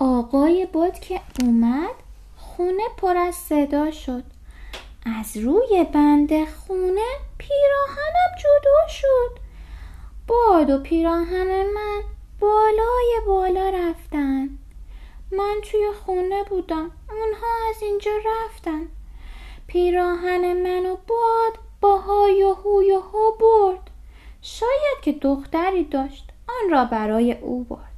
آقای باد که اومد خونه پر از صدا شد. از روی بند خونه پیراهنم جدا شد. باد و پیراهن من بالای بالا رفتن. من توی خونه بودم اونها از اینجا رفتن. پیراهن و باد با های و هوی و هو برد. شاید که دختری داشت آن را برای او برد.